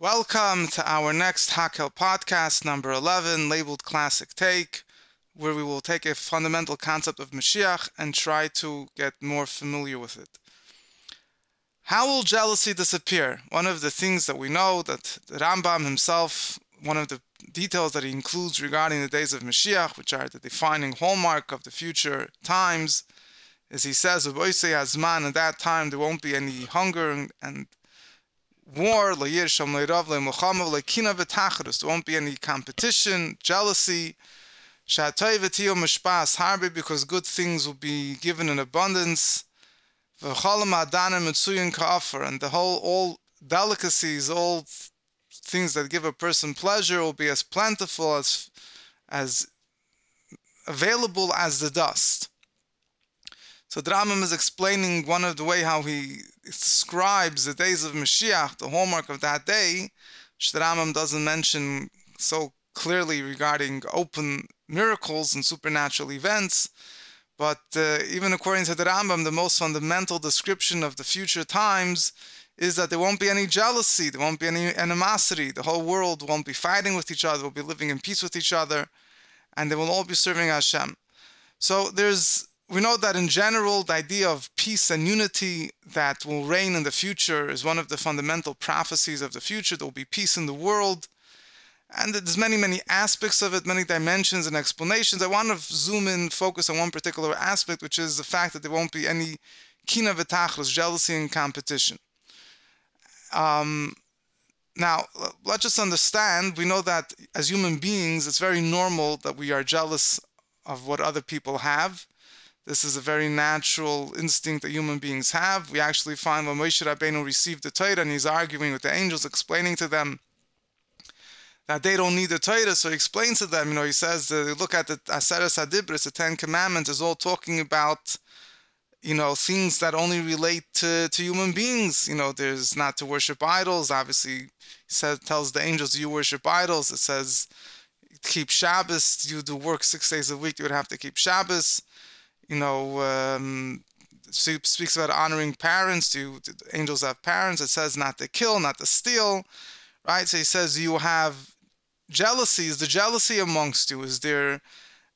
Welcome to our next Hakel podcast, number 11, labeled Classic Take, where we will take a fundamental concept of Mashiach and try to get more familiar with it. How will jealousy disappear? One of the things that we know that Rambam himself, one of the details that he includes regarding the days of Mashiach, which are the defining hallmark of the future times, is he says, Hazman, at that time there won't be any hunger and, and war, there won't be any competition, jealousy, harbi because good things will be given in abundance. And the whole all delicacies, all things that give a person pleasure will be as plentiful as as available as the dust. So the Rambam is explaining one of the way how he describes the days of Mashiach, the hallmark of that day, which the Rambam doesn't mention so clearly regarding open miracles and supernatural events. But uh, even according to the Rambam, the most fundamental description of the future times is that there won't be any jealousy, there won't be any animosity. The whole world won't be fighting with each other, will be living in peace with each other, and they will all be serving Hashem. So there's we know that in general, the idea of peace and unity that will reign in the future is one of the fundamental prophecies of the future. There will be peace in the world. And there's many, many aspects of it, many dimensions and explanations. I want to zoom in, focus on one particular aspect, which is the fact that there won't be any kina v'tachlis, jealousy and competition. Um, now, let's just understand, we know that as human beings, it's very normal that we are jealous of what other people have. This is a very natural instinct that human beings have. We actually find when Moshe Rabbeinu received the Torah and he's arguing with the angels, explaining to them that they don't need the Torah. So he explains to them, you know, he says, uh, look at the Aseres Hadibris, the Ten Commandments, is all talking about, you know, things that only relate to, to human beings. You know, there's not to worship idols. Obviously, he says, tells the angels, you worship idols. It says, keep Shabbos. You do work six days a week. You would have to keep Shabbos. You know, um, speaks about honoring parents. Do angels have parents? It says not to kill, not to steal, right? So he says you have jealousy? Is the jealousy amongst you? Is there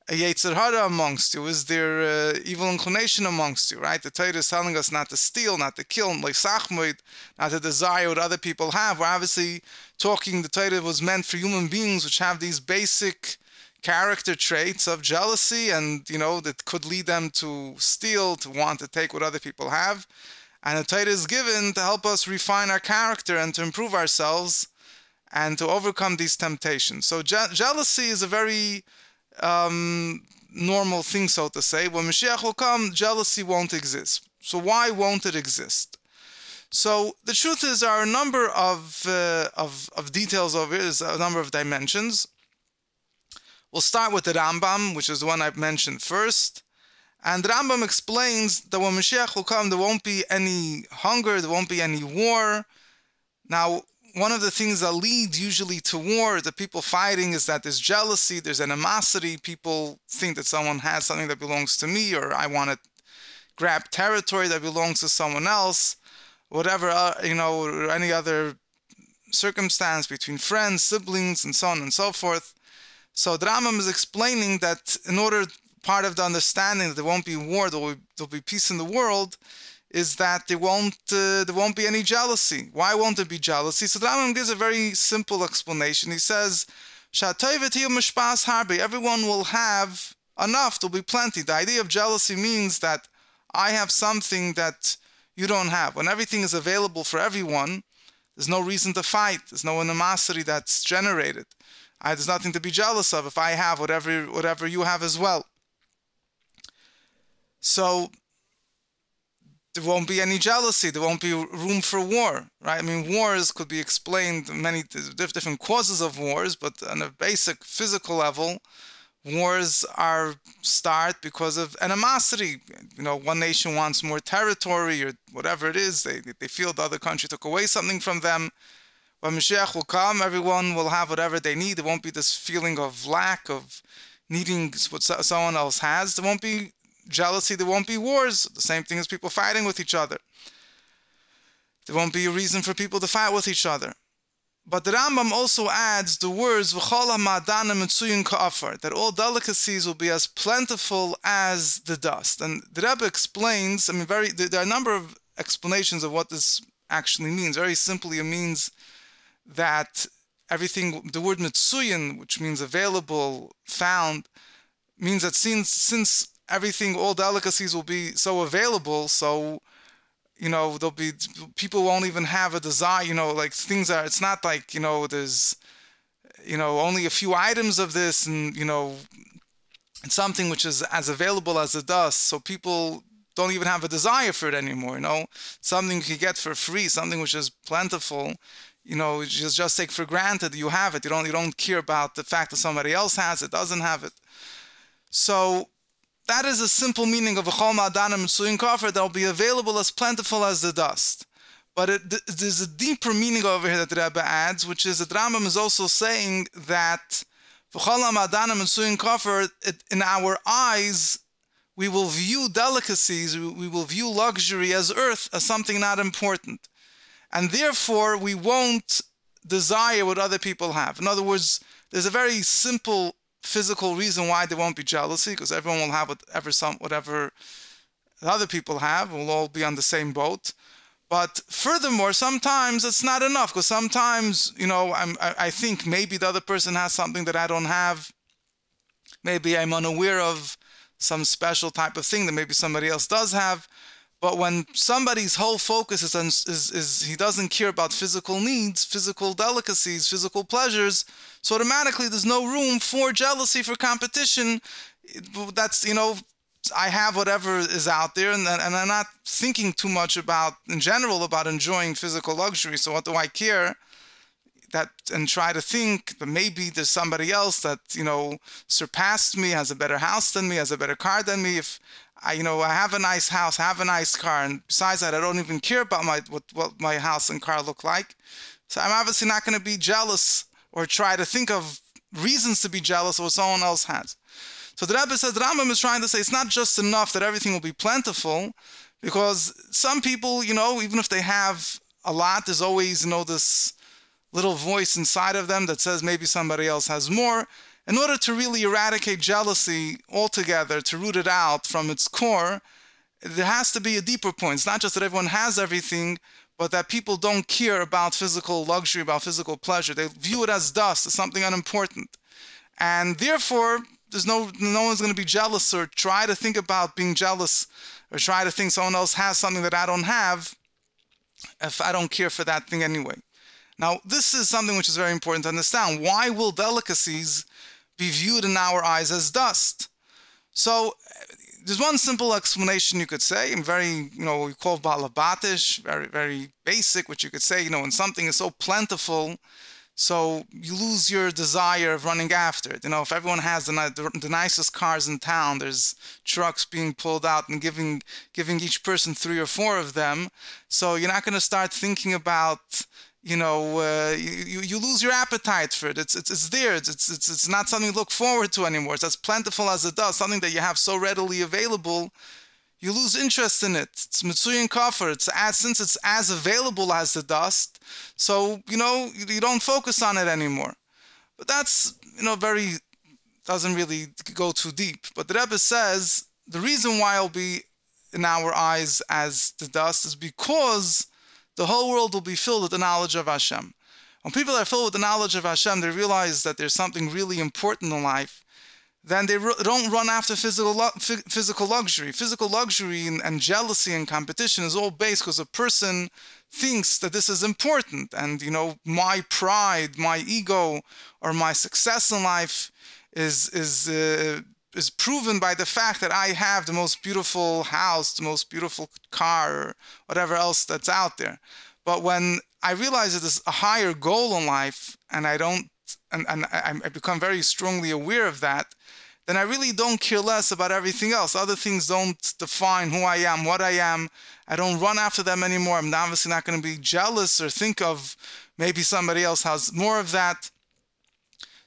a Yetzer Hara amongst you? Is there uh, evil inclination amongst you? Right? The Torah is telling us not to steal, not to kill, like sachmoid, not to desire what other people have. We're obviously talking. The Torah was meant for human beings, which have these basic character traits of jealousy, and you know that could lead them to steal, to want to take what other people have. And the Torah is given to help us refine our character and to improve ourselves and to overcome these temptations. So je- jealousy is a very um, normal thing, so to say. When Mashiach will come, jealousy won't exist. So why won't it exist? So the truth is, there are a number of, uh, of, of details of is a number of dimensions. We'll start with the Rambam, which is the one I've mentioned first. And the Rambam explains that when Mashiach will come, there won't be any hunger, there won't be any war. Now, one of the things that leads usually to war, the people fighting, is that there's jealousy, there's animosity. People think that someone has something that belongs to me, or I want to grab territory that belongs to someone else, whatever, uh, you know, any other circumstance between friends, siblings, and so on and so forth. So the Rambam is explaining that in order, part of the understanding that there won't be war, there will be, there will be peace in the world, is that there won't uh, there won't be any jealousy. Why won't there be jealousy? So the Rambam gives a very simple explanation. He says, harbi. Everyone will have enough. There'll be plenty. The idea of jealousy means that I have something that you don't have. When everything is available for everyone, there's no reason to fight. There's no animosity that's generated. I, there's nothing to be jealous of if I have whatever whatever you have as well. So there won't be any jealousy. There won't be room for war, right? I mean, wars could be explained many different causes of wars, but on a basic physical level, wars are start because of animosity. You know, one nation wants more territory or whatever it is. They they feel the other country took away something from them. When Mashiach will come, everyone will have whatever they need. There won't be this feeling of lack of needing what someone else has. There won't be jealousy, there won't be wars. The same thing as people fighting with each other. There won't be a reason for people to fight with each other. But the Rambam also adds the words that all delicacies will be as plentiful as the dust. And the Rebbe explains, I mean, very there are a number of explanations of what this actually means. Very simply, it means that everything, the word mitsuyin, which means available, found, means that since since everything, all delicacies will be so available, so you know there'll be people won't even have a desire you know like things are it's not like you know there's you know only a few items of this and you know something which is as available as the dust. So people don't even have a desire for it anymore you know? Something you can get for free something which is plentiful you know you just just take for granted you have it. You don't you don't care about the fact that somebody else has it doesn't have it. So that is a simple meaning of chol ma'adanim mitzuyin kafir that will be available as plentiful as the dust. But it, there's a deeper meaning over here that the Rebbe adds, which is that Rambam is also saying that in our eyes, we will view delicacies, we will view luxury as earth as something not important. And therefore, we won't desire what other people have. In other words, there's a very simple physical reason why there won't be jealousy, because everyone will have whatever some whatever other people have. We'll all be on the same boat. But furthermore, sometimes it's not enough because sometimes, you know, I'm, I, I think maybe the other person has something that I don't have. Maybe I'm unaware of some special type of thing that maybe somebody else does have. But when somebody's whole focus is, on, is, is he doesn't care about physical needs, physical delicacies, physical pleasures, so automatically there's no room for jealousy, for competition. That's, you know, I have whatever is out there, and, and I'm not thinking too much about, in general, about enjoying physical luxury. So what do I care? That and try to think that maybe there's somebody else that you know surpassed me, has a better house than me, has a better car than me. If I, you know, I have a nice house, have a nice car, and besides that, I don't even care about my what, what my house and car look like. So I'm obviously not going to be jealous or try to think of reasons to be jealous of what someone else has. So the Rebbe says the Rambam is trying to say it's not just enough that everything will be plentiful, because some people, you know, even if they have a lot, there's always, you know, this little voice inside of them that says maybe somebody else has more in order to really eradicate jealousy altogether, to root it out from its core, there has to be a deeper point. It's not just that everyone has everything, but that people don't care about physical luxury, about physical pleasure. They view it as dust, as something unimportant. And therefore, there's no no one's going to be jealous or try to think about being jealous or try to think someone else has something that I don't have if I don't care for that thing anyway. Now, this is something which is very important to understand. Why will delicacies be viewed in our eyes as dust. So there's one simple explanation you could say, and very, you know, we call balabatish, very, very basic, which you could say, you know, when something is so plentiful, so you lose your desire of running after it. You know, if everyone has the, the, the, nicest cars in town, there's trucks being pulled out and giving giving each person three or four of them. So you're not going to start thinking about you know, uh, you, you lose your appetite for it. It's, it's, it's there. It's, it's, it's not something to look forward to anymore. It's as plentiful as it does, something that you have so readily available. You lose interest in it. It's Mitsuyan Kafir. It's as, since it's as available as the dust, so, you know, you, you don't focus on it anymore. But that's, you know, very, doesn't really go too deep. But the Rebbe says the reason why it'll be in our eyes as the dust is because the whole world will be filled with the knowledge of Hashem. When people are filled with the knowledge of Hashem, they realize that there's something really important in life. Then they don't run after physical physical luxury. Physical luxury and, and jealousy and competition is all based because a person thinks that this is important, and you know my pride, my ego, or my success in life is is uh, is proven by the fact that I have the most beautiful house, the most beautiful car, or whatever else that's out there. But when I realize that there's a higher goal in life, and I don't, and, and I, become very strongly aware of that, then I really don't care less about everything else. Other things don't define who I am, what I am. I don't run after them anymore. I'm obviously not going to be jealous or think of maybe somebody else has more of that.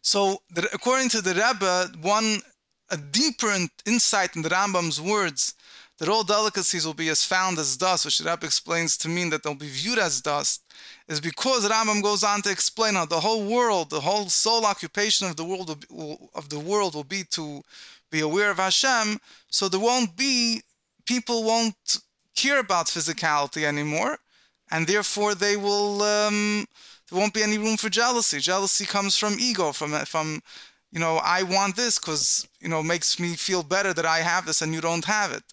So, according to the Rebbe, one a deeper insight in the Rambam's words that all delicacies will be as found as dust, which the explains to mean that they'll be viewed as dust, is because Rambam goes on to explain how the whole world, the whole sole occupation of the world will, of the world will be to be aware of Hashem. So there won't be people won't care about physicality anymore, and therefore they will. Um, there won't be any room for jealousy. Jealousy comes from ego, from from you know, I want this because you know makes me feel better that I have this and you don't have it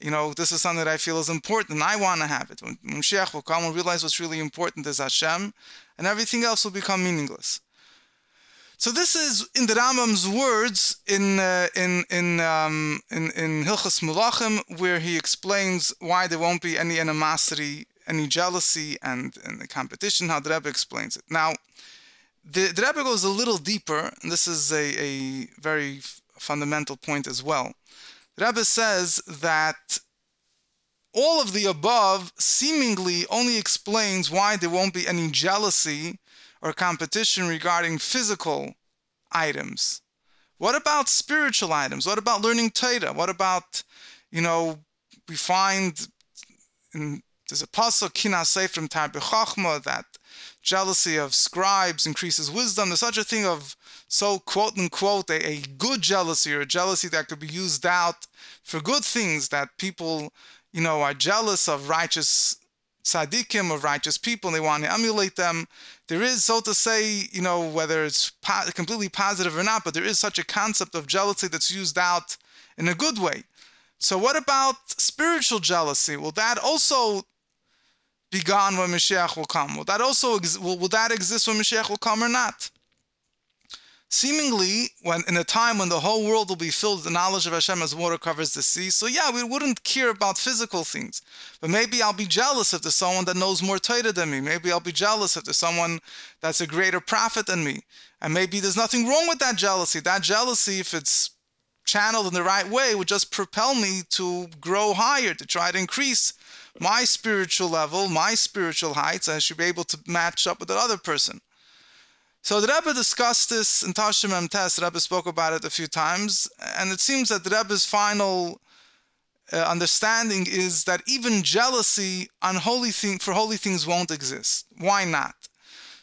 you know, this is something that I feel is important I want to have it. When Mashiach will come and realize what's really important is Hashem, and everything else will become meaningless. So this is in the Rambam's words in uh, in in um, in in Hilchos Melachim, where he explains why there won't be any animosity, any jealousy, and, and the competition. How the Rebbe explains it. Now, the, the Rebbe goes a little deeper, and this is a, a very fundamental point as well. The Rebbe says that all of the above seemingly only explains why there won't be any jealousy or competition regarding physical items. What about spiritual items? What about learning Torah? What about, you know, we find in, there's a pasuk from Tarbi Chachma that jealousy of scribes increases wisdom. There's such a thing of so quote unquote a, a good jealousy or a jealousy that could be used out for good things that people, you know, are jealous of righteous tzaddikim, of righteous people, and they want to emulate them. There is, so to say, you know, whether it's po- completely positive or not, but there is such a concept of jealousy that's used out in a good way. So, what about spiritual jealousy? Well, that also be gone when Mashiach will come? Will that also ex- will, will that exist when Mashiach will come or not? Seemingly, when in a time when the whole world will be filled with the knowledge of Hashem as water covers the sea, so yeah, we wouldn't care about physical things. But maybe I'll be jealous if there's someone that knows more Torah than me. Maybe I'll be jealous if there's someone that's a greater prophet than me. And maybe there's nothing wrong with that jealousy. That jealousy, if it's channeled in the right way, would just propel me to grow higher, to try to increase my spiritual level, my spiritual heights, and I should be able to match up with that other person. So the Rebbe discussed this in Tashim M. Test. The Rebbe spoke about it a few times, and it seems that the Rebbe's final uh, understanding is that even jealousy on holy thing for holy things won't exist. Why not?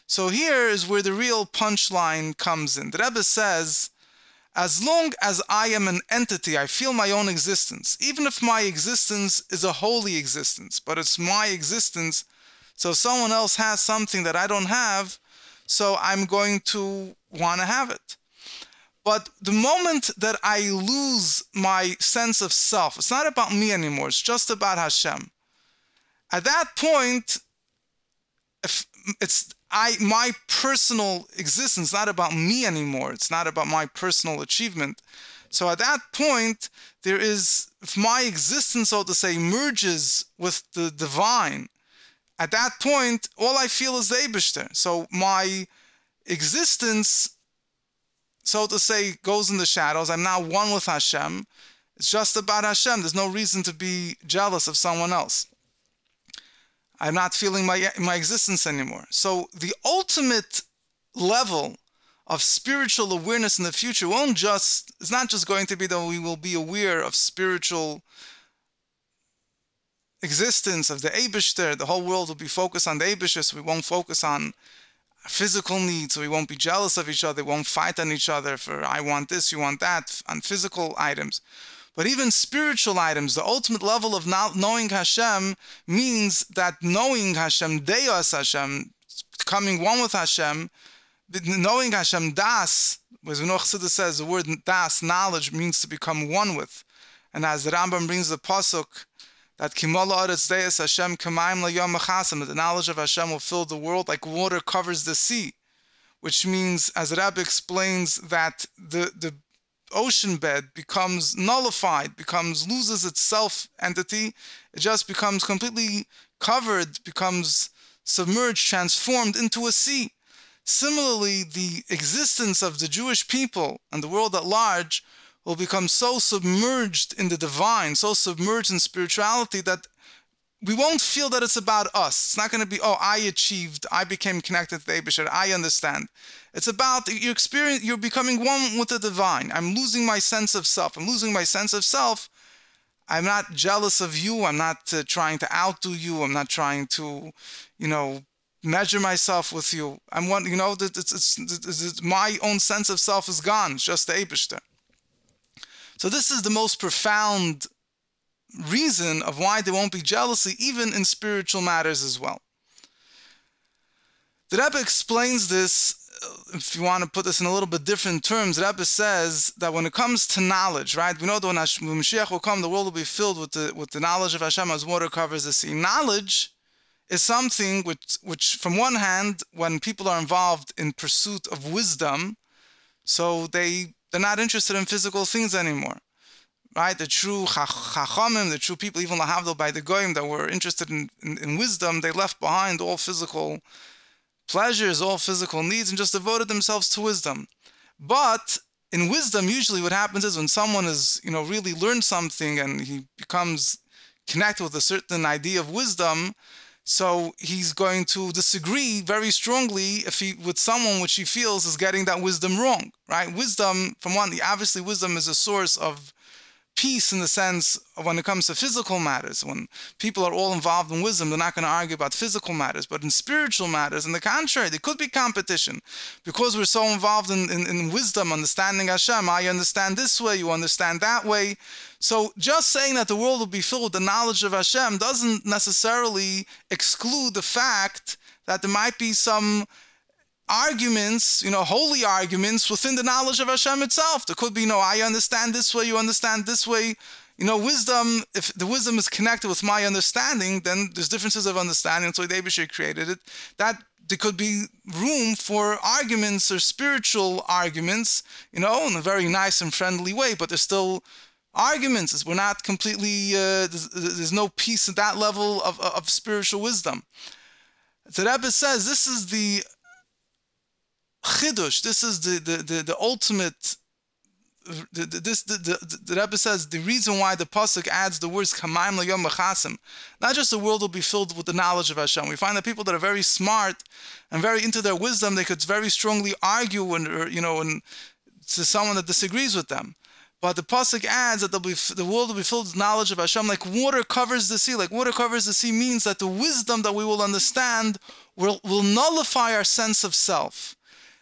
So here is where the real punchline comes in. The Rebbe says, as long as I am an entity, I feel my own existence, even if my existence is a holy existence, but it's my existence. So someone else has something that I don't have, so I'm going to want to have it. But the moment that I lose my sense of self, it's not about me anymore, it's just about Hashem. At that point, it's I my personal existence, not about me anymore. It's not about my personal achievement. So at that point, there is if my existence, so to say, merges with the divine, at that point, all I feel is the Eibishter. So my existence, so to say, goes in the shadows. I'm now one with Hashem. It's just about Hashem. There's no reason to be jealous of someone else. I'm not feeling my my existence anymore. So the ultimate level of spiritual awareness in the future won't just it's not just going to be that we will be aware of spiritual existence of the Abishter, the whole world will be focused on the Abishter, so we won't focus on physical needs, so we won't be jealous of each other, we won't fight on each other for I want this, you want that, on physical items. But even spiritual items, the ultimate level of knowing Hashem means that knowing Hashem, Deus Hashem, becoming one with Hashem, knowing Hashem, Das, as Noach says, the word Das, knowledge, means to become one with. And as the Rambam brings the Pasuk, that Kimola Aretz Deus Hashem Kamaim Layom Mechasim, that the knowledge of Hashem will fill the world like water covers the sea, which means, as the Rabbi explains, that the, the ocean bed becomes nullified, becomes loses its self entity, it just becomes completely covered, becomes submerged, transformed into a sea. Similarly, the existence of the Jewish people and the world at large will become so submerged in the divine, so submerged in spirituality that we won't feel that it's about us. It's not going to be, oh, I achieved, I became connected to the Abishter, I understand. It's about your experience, you're becoming one with the divine. I'm losing my sense of self. I'm losing my sense of self. I'm not jealous of you. I'm not uh, trying to outdo you. I'm not trying to, you know, measure myself with you. I'm one, you know, that it's, it's, it's, it's, my own sense of self is gone. It's just the Abishter. So this is the most profound reason of why there won't be jealousy, even in spiritual matters as well. The Rebbe explains this uh, if you want to put this in a little bit different terms, the Rebbe says that when it comes to knowledge, right? We know that when, Mashiach will come, the world will be filled with the with the knowledge of Hashem as water covers the sea. Knowledge is something which, which, from one hand, when people are involved in pursuit of wisdom, so they they're not interested in physical things anymore, right? The true chachamim, the true people, even lahavdil by the goyim that were interested in, in, in wisdom, they left behind all physical pleasures, all physical needs, and just devoted themselves to wisdom. But in wisdom, usually what happens is when someone has, you know, really learned something and he becomes connected with a certain idea of wisdom, so he's going to disagree very strongly if he with someone which he feels is getting that wisdom wrong, right? Wisdom, from one, obviously wisdom is a source of peace in the sense when it comes to physical matters. When people are all involved in wisdom, they're not going to argue about physical matters. But in spiritual matters, on the contrary, there could be competition. Because we're so involved in, in, in wisdom, understanding Hashem, ah, I understand this way, you understand that way. So just saying that the world will be filled with the knowledge of Hashem doesn't necessarily exclude the fact that there might be some arguments, you know, holy arguments within the knowledge of Hashem itself. There could be, you know, I understand this way, you understand this way. You know, wisdom, if the wisdom is connected with my understanding, then there's differences of understanding. So Abishter created it. That there could be room for arguments or spiritual arguments, you know, in a very nice and friendly way, but there's still arguments. We're not completely, uh, there's, there's, no peace at that level of, of spiritual wisdom. So Rebbe says this is the chidush. This is the the the, the ultimate. The, the, this the, the, the Rebbe says the reason why the pasuk adds the words kamaim liyom machasim, not just the world will be filled with the knowledge of Hashem. We find that people that are very smart and very into their wisdom, they could very strongly argue and or, you know to someone that disagrees with them. But the pasuk adds that be, the world will be filled with knowledge of Hashem, like water covers the sea. Like water covers the sea means that the wisdom that we will understand will, will nullify our sense of self.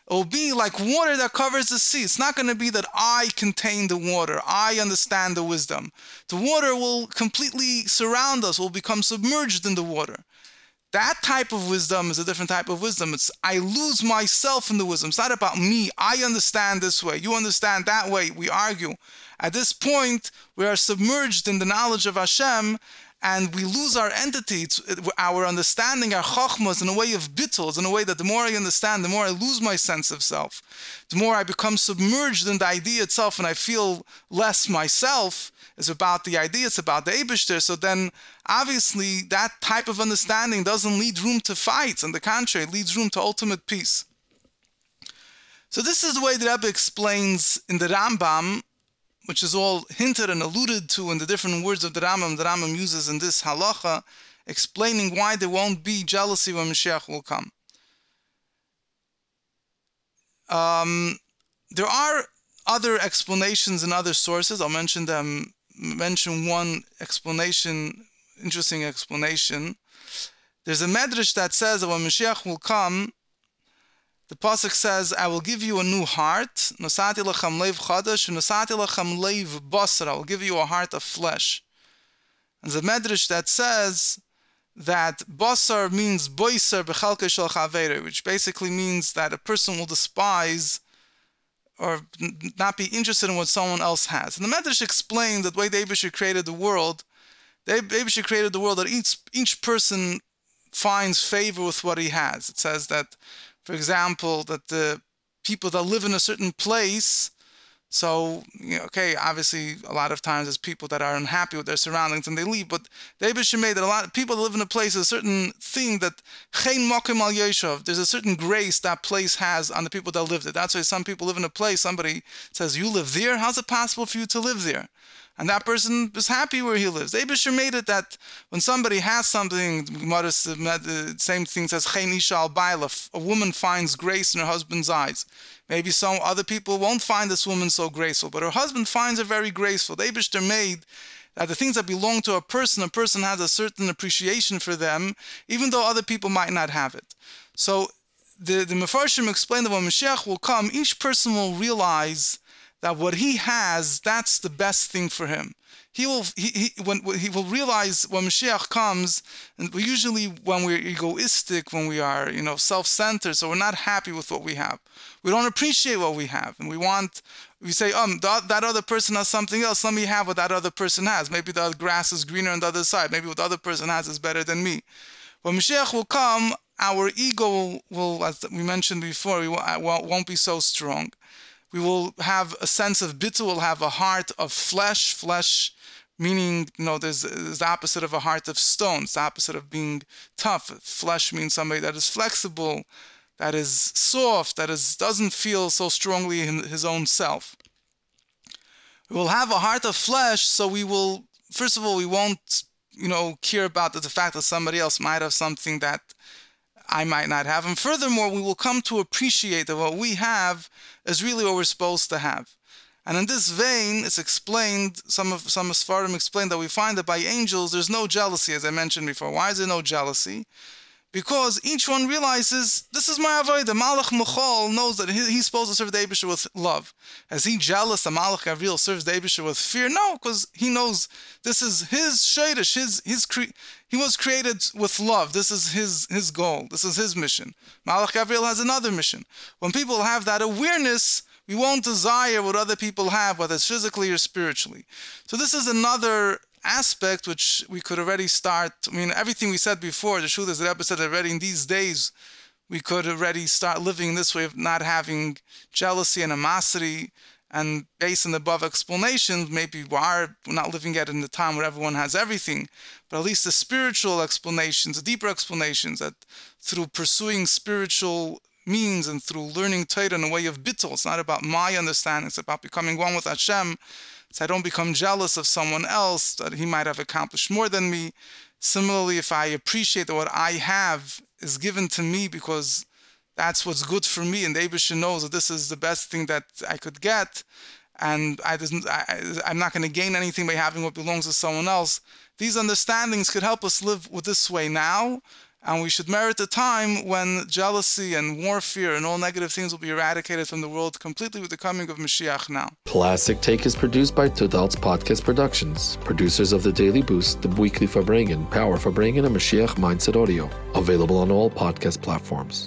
It will be like water that covers the sea. It's not going to be that I contain the water, I understand the wisdom. The water will completely surround us, will become submerged in the water. That type of wisdom is a different type of wisdom. It's I lose myself in the wisdom. It's not about me. I understand this way. You understand that way. We argue. At this point, we are submerged in the knowledge of Hashem, and we lose our entity, our understanding, our chokhmah in a way of bittles, in a way that the more I understand, the more I lose my sense of self. The more I become submerged in the idea itself and I feel less myself, It's about the idea, it's about the Abishter. So then, obviously, that type of understanding doesn't lead room to fights. On the contrary, it leads room to ultimate peace. So this is the way the Rebbe explains in the Rambam which is all hinted and alluded to in the different words of the Rambam, the Rambam uses in this halacha, explaining why there won't be jealousy when Mashiach will come. Um, there are other explanations in other sources. I'll mention them. Mention one explanation, interesting explanation. There's a medrash that says that when Mashiach will come, the pasuk says, "I will give you a new heart." Nosati lachem leiv chadash, nosati lachem leiv basar. I will give you a heart of flesh. And the medrash that says that basar means boiser bechalke shel which basically means that a person will despise or not be interested in what someone else has. And the medrash explained that the way David created the world, David created the world that each each person finds favor with what he has. It says that for example, that the people that live in a certain place, so, you know, okay, obviously, a lot of times there's people that are unhappy with their surroundings and they leave, but David made that a lot of people that live in a place, a certain thing that, there's a certain grace that place has on the people that live there. That's why some people live in a place, somebody says, You live there? How's it possible for you to live there? And that person is happy where he lives. Abishter made it that when somebody has something, the same thing says, al bailaf, a woman finds grace in her husband's eyes. Maybe some other people won't find this woman so graceful, but her husband finds her very graceful. The Abishter made that the things that belong to a person, a person has a certain appreciation for them, even though other people might not have it. So the, the Mefarshim explained that when Mashiach will come, each person will realize that what he has, that's the best thing for him. He will he, he when he will realize when Mashiach comes, and usually when we're egoistic, when we are you know self-centered, so we're not happy with what we have. We don't appreciate what we have, and we want we say, um, that, that other person has something else. Let me have what that other person has. Maybe the grass is greener on the other side. Maybe what the other person has is better than me. When Mashiach will come, our ego will, as we mentioned before, we won't be so strong. We will have a sense of bittul, we'll have a heart of flesh, flesh meaning, you know, there's, there's the opposite of a heart of stone. It's the opposite of being tough. Flesh means somebody that is flexible, that is soft, that is doesn't feel so strongly in his own self. We will have a heart of flesh, so we will, first of all, we won't, you know, care about the, the fact that somebody else might have something that I might not have. And furthermore, we will come to appreciate that what we have is really what we're supposed to have. And in this vein, it's explained, some of some of Sfarim explain that we find that by angels there's no jealousy, as I mentioned before. Why is there no jealousy? Because each one realizes this is my avodah. The Malach Muchal knows that he, he's supposed to serve the Abishter with love. Is he jealous that Malach Gabriel serves the Abishter with fear? No, because he knows this is his shadish, his his cre- he was created with love. This is his his goal. This is his mission. Malach Gabriel has another mission. When people have that awareness, we won't desire what other people have, whether it's physically or spiritually. So this is another aspect which we could already start. I mean, everything we said before, the is that said already in these days, we could already start living this way of not having jealousy and animosity. And based on the above explanations, maybe we are not living yet in the time where everyone has everything, but at least the spiritual explanations, the deeper explanations, that through pursuing spiritual means and through learning Torah in a way of bittul. It's not about my understanding, it's about becoming one with Hashem. So I don't become jealous of someone else that he might have accomplished more than me. Similarly, if I appreciate that what I have is given to me because that's what's good for me, and the Abishter knows that this is the best thing that I could get, and I, I, I'm not going to gain anything by having what belongs to someone else. These understandings could help us live with this way now, and we should merit the time when jealousy and warfare and all negative things will be eradicated from the world completely with the coming of Mashiach now. Classic Take is produced by Tudal's Podcast Productions, producers of The Daily Boost, The Weekly Farbrengen, Power Farbrengen, and Mashiach Mindset Audio. Available on all podcast platforms.